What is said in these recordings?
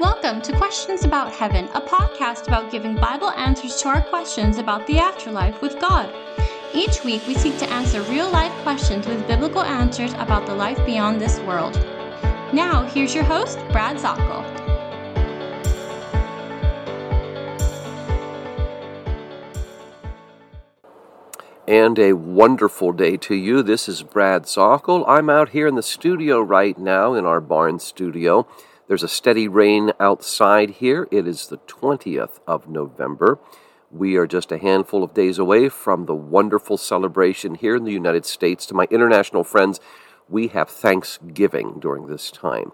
Welcome to Questions About Heaven, a podcast about giving Bible answers to our questions about the afterlife with God. Each week, we seek to answer real life questions with biblical answers about the life beyond this world. Now, here's your host, Brad Zockoll. And a wonderful day to you. This is Brad Zockoll. I'm out here in the studio right now in our barn studio. There's a steady rain outside here. It is the 20th of November. We are just a handful of days away from the wonderful celebration here in the United States. To my international friends, we have Thanksgiving during this time.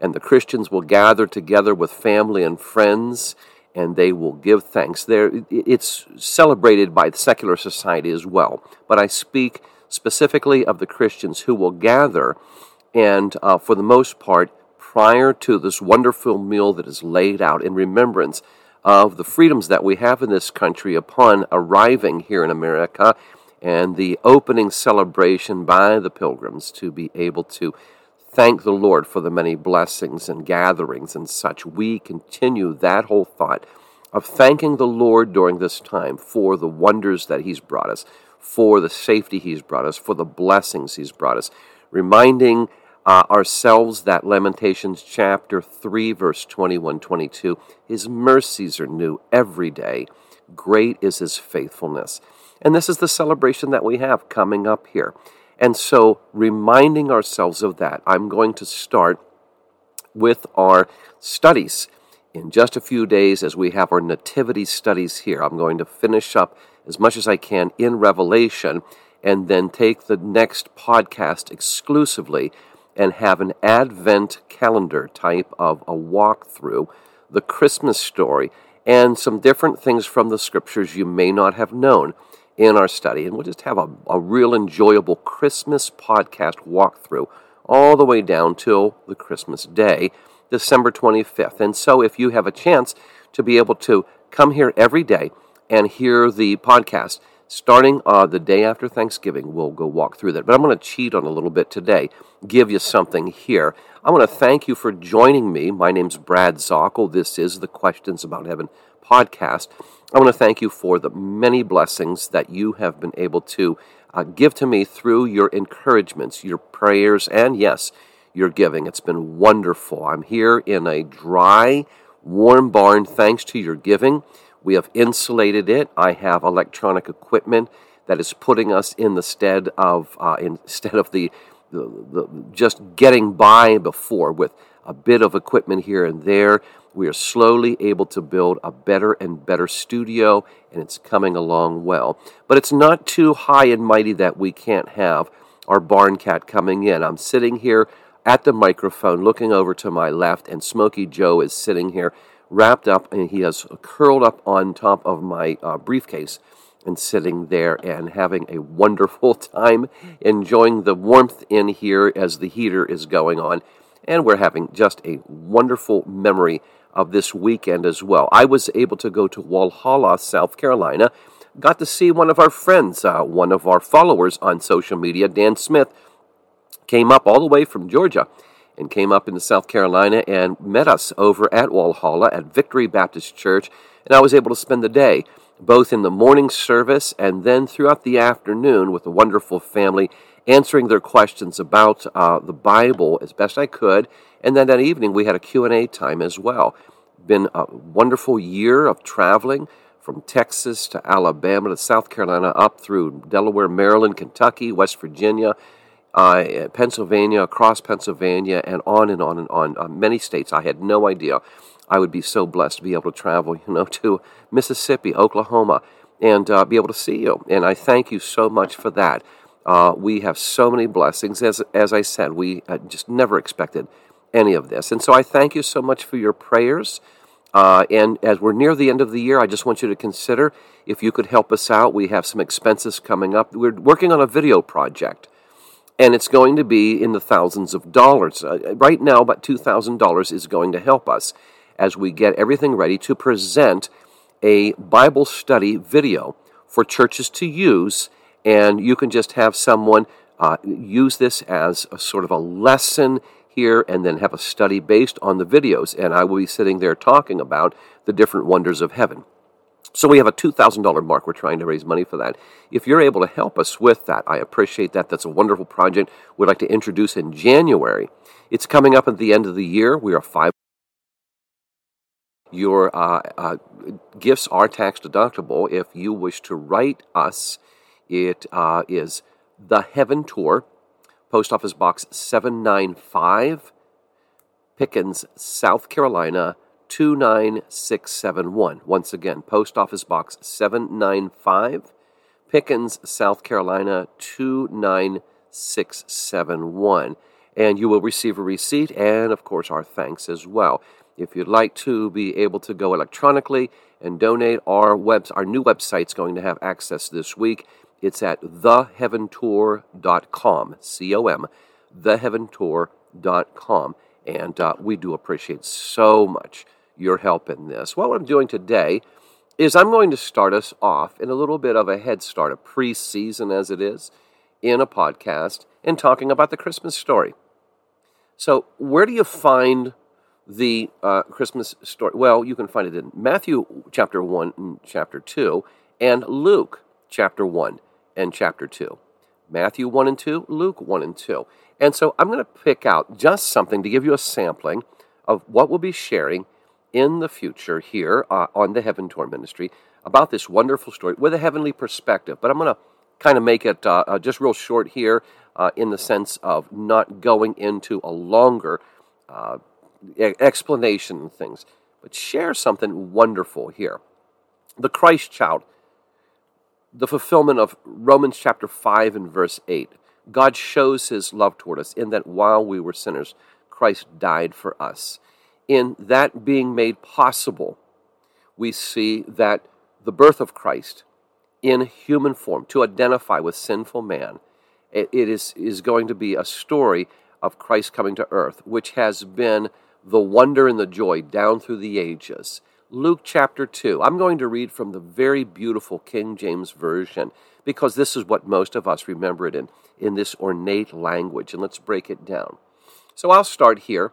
And the Christians will gather together with family and friends and they will give thanks. There, it's celebrated by the secular society as well. But I speak specifically of the Christians who will gather and, uh, for the most part, prior to this wonderful meal that is laid out in remembrance of the freedoms that we have in this country upon arriving here in America and the opening celebration by the pilgrims to be able to thank the Lord for the many blessings and gatherings and such. We continue that whole thought of thanking the Lord during this time for the wonders that He's brought us, for the safety He's brought us, for the blessings He's brought us, reminding uh, ourselves that Lamentations chapter 3, verse 21 22. His mercies are new every day. Great is his faithfulness. And this is the celebration that we have coming up here. And so, reminding ourselves of that, I'm going to start with our studies in just a few days as we have our nativity studies here. I'm going to finish up as much as I can in Revelation and then take the next podcast exclusively and have an Advent calendar type of a walkthrough, the Christmas story, and some different things from the scriptures you may not have known in our study. And we'll just have a, a real enjoyable Christmas podcast walkthrough all the way down till the Christmas day, December 25th. And so if you have a chance to be able to come here every day and hear the podcast, starting uh, the day after Thanksgiving, we'll go walk through that. But I'm going to cheat on a little bit today, give you something here. I want to thank you for joining me. My name's Brad Zockoll. This is the Questions About Heaven podcast. I want to thank you for the many blessings that you have been able to uh, give to me through your encouragements, your prayers, and yes, your giving. It's been wonderful. I'm here in a dry, warm barn thanks to your giving. We have insulated it. I have electronic equipment that is putting us in the stead of uh, instead of the, the, the just getting by before with a bit of equipment here and there. We are slowly able to build a better and better studio, and it's coming along well. But it's not too high and mighty that we can't have our barn cat coming in. I'm sitting here at the microphone looking over to my left, and Smokey Joe is sitting here wrapped up, and he has curled up on top of my uh, briefcase and sitting there and having a wonderful time, enjoying the warmth in here as the heater is going on. And we're having just a wonderful memory of this weekend as well. I was able to go to Walhalla, South Carolina. Got to see one of our friends, uh, one of our followers on social media, Dan Smith, came up all the way from Georgia and came up into South Carolina and met us over at Walhalla at Victory Baptist Church. And I was able to spend the day both in the morning service and then throughout the afternoon with a wonderful family answering their questions about uh, the Bible as best I could. And then that evening we had a Q&A time as well. Been a wonderful year of traveling from Texas to Alabama to South Carolina up through Delaware, Maryland, Kentucky, West Virginia, uh, Pennsylvania, across Pennsylvania, and on and on and on. Uh, many states. I had no idea I would be so blessed to be able to travel, you know, to Mississippi, Oklahoma, and uh, be able to see you. And I thank you so much for that. Uh, we have so many blessings. As, as I said, we just never expected any of this. And so I thank you so much for your prayers. Uh, and as we're near the end of the year, I just want you to consider if you could help us out. We have some expenses coming up. We're working on a video project and it's going to be in the thousands of dollars. Uh, right now, about $2,000 is going to help us as we get everything ready to present a Bible study video for churches to use, and you can just have someone uh, use this as a sort of a lesson here and then have a study based on the videos, and I will be sitting there talking about the different wonders of heaven. So we have a $2,000 mark. We're trying to raise money for that. If you're able to help us with that, I appreciate that. That's a wonderful project we'd like to introduce in January. It's coming up at the end of the year. We are five. Your uh, uh, gifts are tax deductible. If you wish to write us, it uh, is The Heaven Tour, Post Office Box 795, Pickens, South Carolina 29671. Once again, Post Office Box 795, Pickens, South Carolina 29671. And you will receive a receipt and, of course, our thanks as well. If you'd like to be able to go electronically and donate, our webs, our new website's going to have access this week. It's at theheaventour.com, C O M, theheaventour.com. And uh, we do appreciate so much your help in this. What I'm doing today is I'm going to start us off in a little bit of a head start, a pre season as it is, in a podcast and talking about the Christmas story. So, where do you find the uh, Christmas story? Well, you can find it in Matthew chapter 1 and chapter 2, and Luke chapter 1 and chapter 2. Matthew 1 and 2, Luke 1 and 2. And so I'm going to pick out just something to give you a sampling of what we'll be sharing in the future here uh, on the Heaven Tour Ministry about this wonderful story with a heavenly perspective. But I'm going to kind of make it uh, uh, just real short here uh, in the sense of not going into a longer uh, explanation and things, but share something wonderful here. The Christ child, the fulfillment of Romans chapter 5 and verse 8. God shows his love toward us in that while we were sinners, Christ died for us in that being made possible, we see that the birth of Christ in human form to identify with sinful man, it, is, is going to be a story of Christ coming to earth, which has been the wonder and the joy down through the ages. Luke chapter 2. I'm going to read from the very beautiful King James Version because this is what most of us remember it in, in this ornate language. And let's break it down. So I'll start here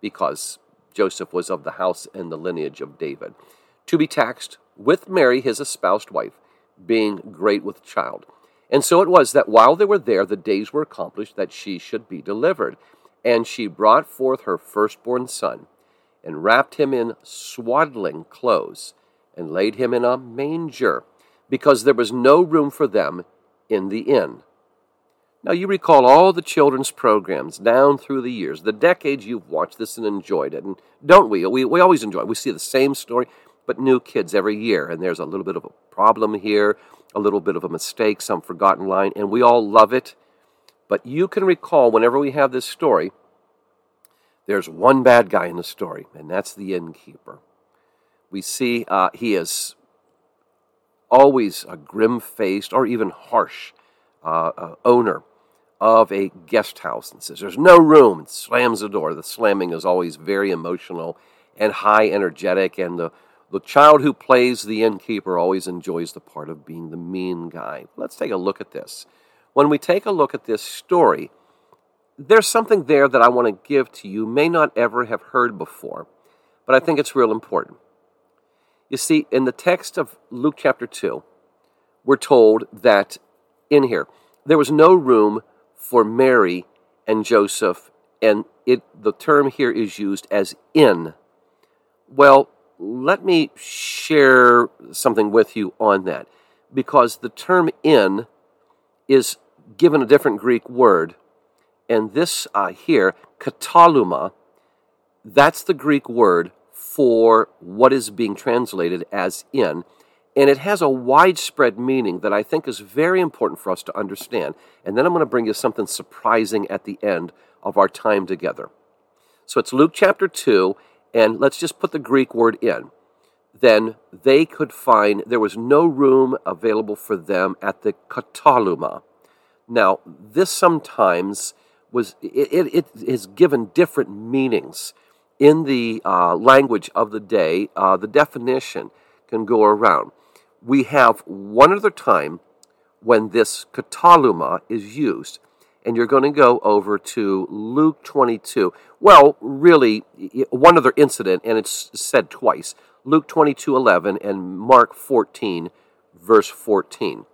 because Joseph was of the house and the lineage of David, to be taxed with Mary, his espoused wife, being great with child. And so it was that while they were there, the days were accomplished that she should be delivered. And she brought forth her firstborn son, and wrapped him in swaddling clothes, and laid him in a manger, because there was no room for them in the inn. Now, you recall all the children's programs down through the years, the decades you've watched this and enjoyed it. And don't we? We, we always enjoy it. We see the same story, but new kids every year. And there's a little bit of a problem here, a little bit of a mistake, some forgotten line, and we all love it. But you can recall whenever we have this story, there's one bad guy in the story, and that's the innkeeper. We see uh, he is always a grim faced or even harsh uh, uh, owner of a guest house and says, There's no room, and slams the door. The slamming is always very emotional and high energetic, and the, the child who plays the innkeeper always enjoys the part of being the mean guy. Let's take a look at this. When we take a look at this story, there's something there that I want to give to you, may not ever have heard before, but I think it's real important. You see, in the text of Luke chapter 2, we're told that in here, there was no room for Mary and Joseph, and it the term here is used as in. Well, let me share something with you on that, because the term in is given a different Greek word, and this uh, here, kataluma, that's the Greek word for what is being translated as in. And it has a widespread meaning that I think is very important for us to understand. And then I'm going to bring you something surprising at the end of our time together. So it's Luke chapter 2, and let's just put the Greek word in. Then they could find there was no room available for them at the kataluma. Now, this sometimes was it, it, it is given different meanings in the uh, language of the day. Uh, the definition can go around. We have one other time when this kataluma is used, and you're going to go over to Luke 22. Well, really, one other incident, and it's said twice Luke 22 11 and Mark 14, verse 14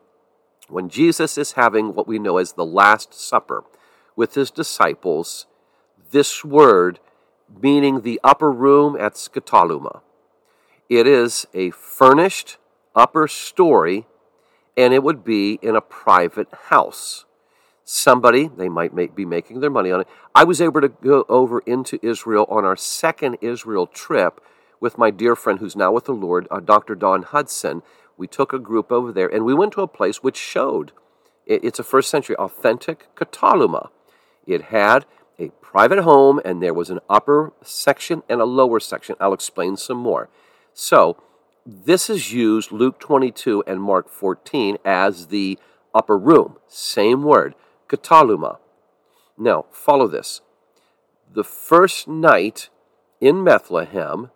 when Jesus is having what we know as the Last Supper with his disciples, this word meaning the upper room at Skataluma. It is a furnished upper story, and it would be in a private house. Somebody, they might make, be making their money on it. I was able to go over into Israel on our second Israel trip with my dear friend who's now with the Lord, uh, Dr. Don Hudson we took a group over there and we went to a place which showed it's a first century authentic Kataluma. It had a private home and there was an upper section and a lower section. I'll explain some more. So, this is used Luke 22 and Mark 14 as the upper room. Same word, Kataluma. Now, follow this. The first night in Bethlehem,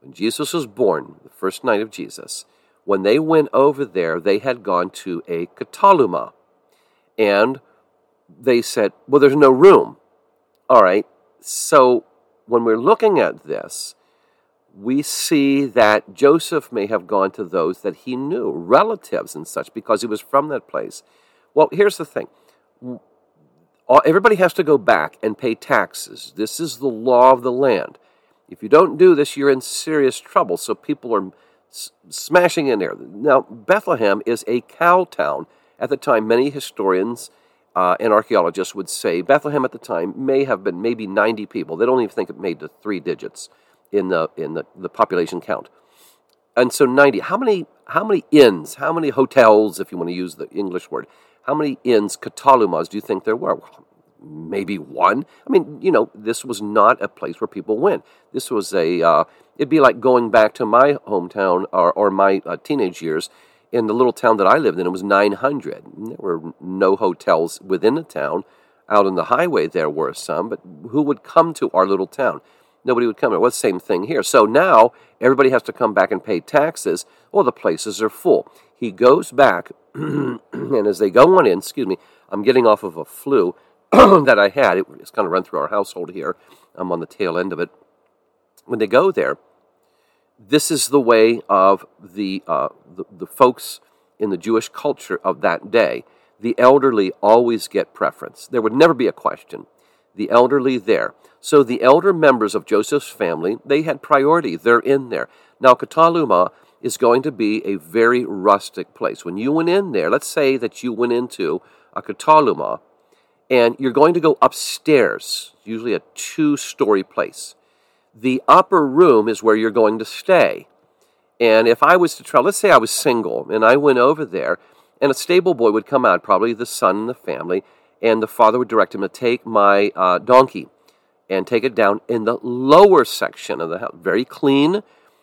when Jesus was born, the first night of Jesus, when they went over there, they had gone to a kataluma. And they said, well, there's no room. All right. So when we're looking at this, we see that Joseph may have gone to those that he knew, relatives and such, because he was from that place. Well, here's the thing everybody has to go back and pay taxes. This is the law of the land. If you don't do this, you're in serious trouble. So people are smashing in there. Now, Bethlehem is a cow town. At the time, many historians uh, and archaeologists would say Bethlehem at the time may have been maybe 90 people. They don't even think it made the three digits in the in the, the population count. And so 90. How many how many inns, how many hotels, if you want to use the English word, how many inns, katalumas, do you think there were? Well, maybe one. I mean, you know, this was not a place where people went. This was a, uh, it'd be like going back to my hometown or, or my uh, teenage years in the little town that I lived in. It was 900. There were no hotels within the town. Out on the highway, there were some, but who would come to our little town? Nobody would come. Was the same thing here. So now everybody has to come back and pay taxes. Well, the places are full. He goes back, and as they go on in, excuse me, I'm getting off of a flu. that I had. It, it's kind of run through our household here. I'm on the tail end of it. When they go there, this is the way of the, uh, the, the folks in the Jewish culture of that day. The elderly always get preference. There would never be a question. The elderly there. So the elder members of Joseph's family, they had priority. They're in there. Now, Kataluma is going to be a very rustic place. When you went in there, let's say that you went into a Kataluma and you're going to go upstairs, usually a two story place. The upper room is where you're going to stay. And if I was to try, let's say I was single and I went over there, and a stable boy would come out, probably the son in the family, and the father would direct him to take my uh, donkey and take it down in the lower section of the house, very clean,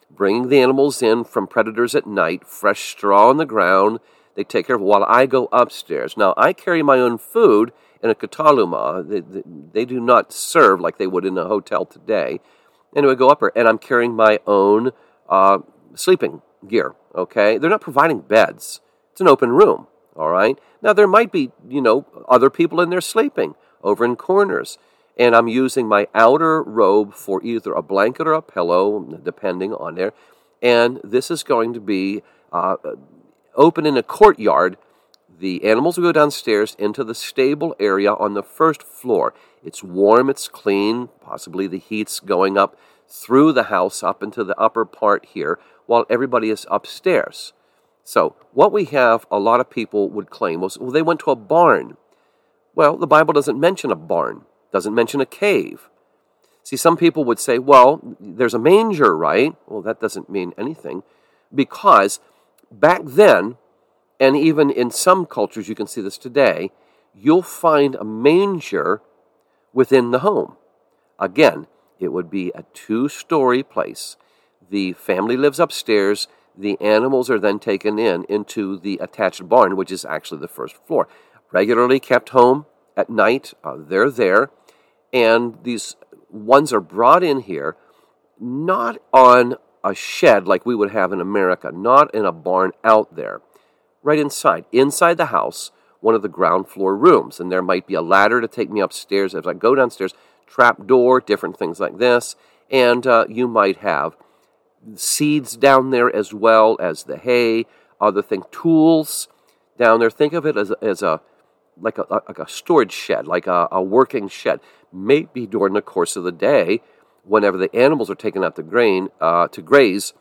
bringing the animals in from predators at night, fresh straw on the ground. They take care of it while I go upstairs. Now, I carry my own food in a kataluma. They, they, they, do not serve like they would in a hotel today. Anyway, go up there, and I'm carrying my own uh, sleeping gear. Okay, they're not providing beds. It's an open room. All right. Now there might be, you know, other people in there sleeping over in corners, and I'm using my outer robe for either a blanket or a pillow, depending on there. And this is going to be uh, open in a courtyard the animals will go downstairs into the stable area on the first floor. It's warm, it's clean, possibly the heat's going up through the house up into the upper part here while everybody is upstairs. So, what we have, a lot of people would claim was, well, they went to a barn. Well, the Bible doesn't mention a barn, doesn't mention a cave. See, some people would say, well, there's a manger, right? Well, that doesn't mean anything because back then, and even in some cultures, you can see this today, you'll find a manger within the home. Again, it would be a two story place. The family lives upstairs. The animals are then taken in into the attached barn, which is actually the first floor. Regularly kept home at night, uh, they're there. And these ones are brought in here not on a shed like we would have in America, not in a barn out there, right inside, inside the house, one of the ground floor rooms. And there might be a ladder to take me upstairs. As I go downstairs, trap door, different things like this. And uh, you might have seeds down there as well as the hay, other things, tools down there. Think of it as, as a like a, like a storage shed, like a, a working shed. Maybe during the course of the day, whenever the animals are taken out to grain uh, to graze,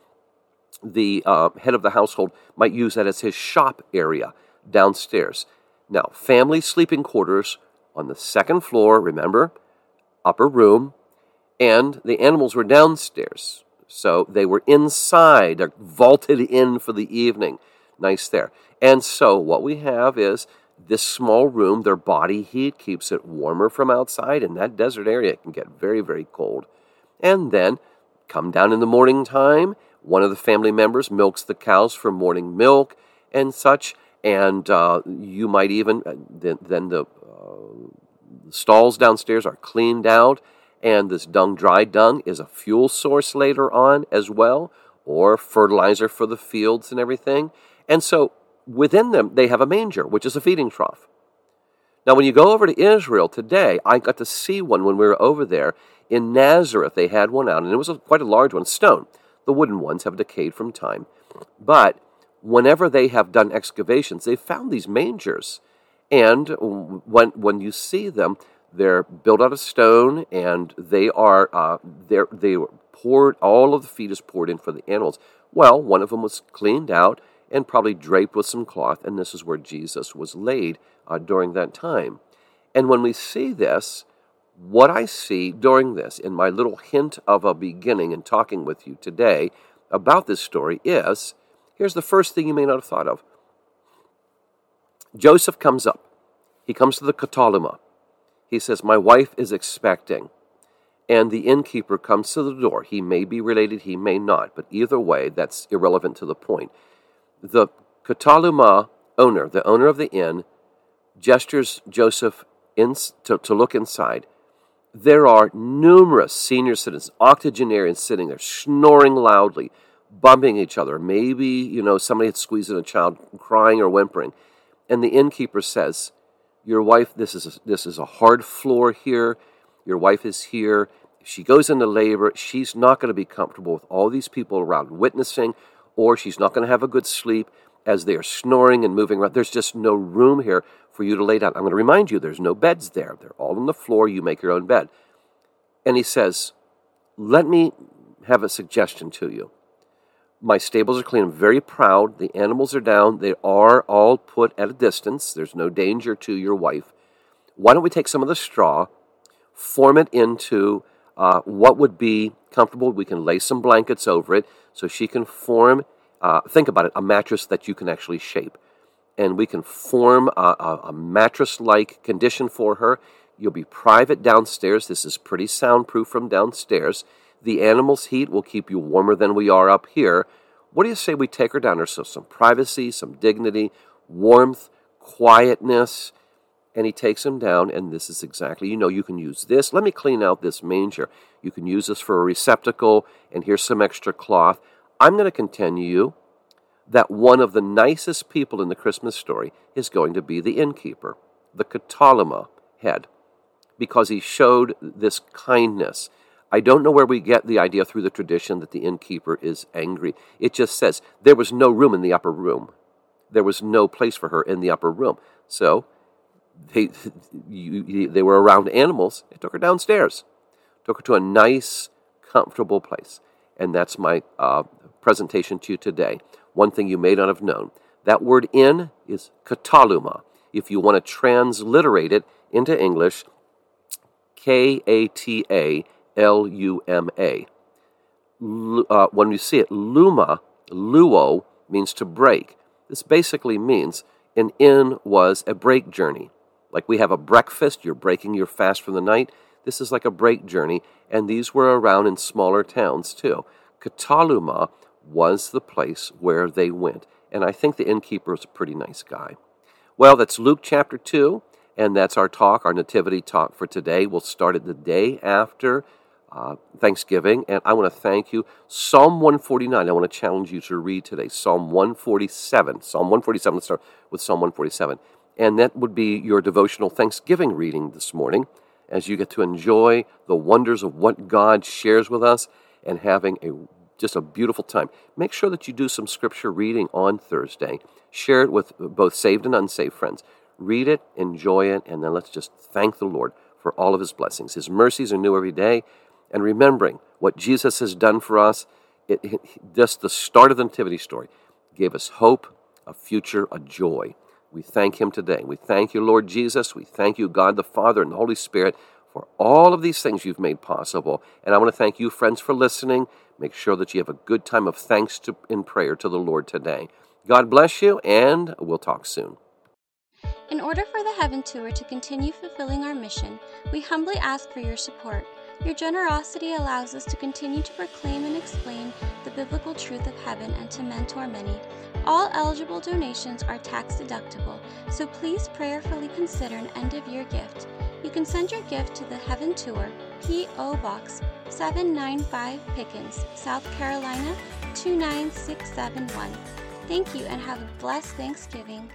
the uh, head of the household might use that as his shop area downstairs. Now, family sleeping quarters on the second floor, remember, upper room, and the animals were downstairs. So they were inside, vaulted in for the evening. Nice there. And so what we have is this small room, their body heat keeps it warmer from outside, and that desert area it can get very, very cold. And then come down in the morning time, one of the family members milks the cows for morning milk and such, and uh, you might even, uh, then, then the uh, stalls downstairs are cleaned out, and this dung, dry dung, is a fuel source later on as well, or fertilizer for the fields and everything. And so within them, they have a manger, which is a feeding trough. Now, when you go over to Israel today, I got to see one when we were over there. In Nazareth, they had one out, and it was a, quite a large one, stone. The wooden ones have decayed from time. But whenever they have done excavations, they've found these mangers. And when, when you see them, they're built out of stone, and they are uh, they're, they poured. All of the feed is poured in for the animals. Well, one of them was cleaned out and probably draped with some cloth, and this is where Jesus was laid uh, during that time. And when we see this, what I see during this, in my little hint of a beginning in talking with you today about this story, is here's the first thing you may not have thought of. Joseph comes up. He comes to the Kataluma. He says, My wife is expecting. And the innkeeper comes to the door. He may be related, he may not, but either way, that's irrelevant to the point the Kataluma owner, the owner of the inn, gestures Joseph in, to, to look inside. There are numerous senior citizens, octogenarians sitting there, snoring loudly, bumping each other. Maybe, you know, somebody had squeezed in a child crying or whimpering. And the innkeeper says, Your wife, this is a, this is a hard floor here. Your wife is here. If she goes into labor, she's not going to be comfortable with all these people around witnessing or she's not going to have a good sleep as they are snoring and moving around. There's just no room here for you to lay down. I'm going to remind you there's no beds there. They're all on the floor. You make your own bed. And he says, Let me have a suggestion to you. My stables are clean. I'm very proud. The animals are down. They are all put at a distance. There's no danger to your wife. Why don't we take some of the straw, form it into uh, what would be comfortable? We can lay some blankets over it so she can form, uh, think about it, a mattress that you can actually shape. And we can form a, a, a mattress like condition for her. You'll be private downstairs. This is pretty soundproof from downstairs. The animal's heat will keep you warmer than we are up here. What do you say we take her down there? So, some privacy, some dignity, warmth, quietness. And he takes him down, and this is exactly, you know, you can use this. Let me clean out this manger. You can use this for a receptacle, and here's some extra cloth. I'm going to continue that one of the nicest people in the Christmas story is going to be the innkeeper, the Kataluma head, because he showed this kindness. I don't know where we get the idea through the tradition that the innkeeper is angry. It just says there was no room in the upper room. There was no place for her in the upper room. So they, you, they were around animals. They took her downstairs took her to a nice, comfortable place. And that's my uh, presentation to you today. One thing you may not have known that word in is kataluma. If you want to transliterate it into English, K A T A L U M A. Uh, when you see it, luma, luo, means to break. This basically means an inn was a break journey. Like we have a breakfast, you're breaking your fast from the night. This is like a break journey, and these were around in smaller towns too. Kataluma was the place where they went, and I think the innkeeper is a pretty nice guy. Well, that's Luke chapter 2, and that's our talk, our nativity talk for today. We'll start it the day after uh, Thanksgiving, and I want to thank you. Psalm 149, I want to challenge you to read today. Psalm 147. Psalm 147, let's start with Psalm 147. And that would be your devotional Thanksgiving reading this morning as you get to enjoy the wonders of what God shares with us and having a just a beautiful time. Make sure that you do some scripture reading on Thursday. Share it with both saved and unsaved friends. Read it, enjoy it, and then let's just thank the Lord for all of his blessings. His mercies are new every day. And remembering what Jesus has done for us, it, it, just the start of the Nativity story gave us hope, a future, a joy. We thank Him today. We thank you, Lord Jesus. We thank you, God the Father and the Holy Spirit, for all of these things you've made possible. And I want to thank you, friends, for listening. Make sure that you have a good time of thanks to, in prayer to the Lord today. God bless you, and we'll talk soon. In order for the Heaven Tour to continue fulfilling our mission, we humbly ask for your support. Your generosity allows us to continue to proclaim and explain the biblical truth of heaven and to mentor many. All eligible donations are tax deductible, so please prayerfully consider an end of year gift. You can send your gift to the Heaven Tour, P.O. Box 795 Pickens, South Carolina 29671. Thank you and have a blessed Thanksgiving.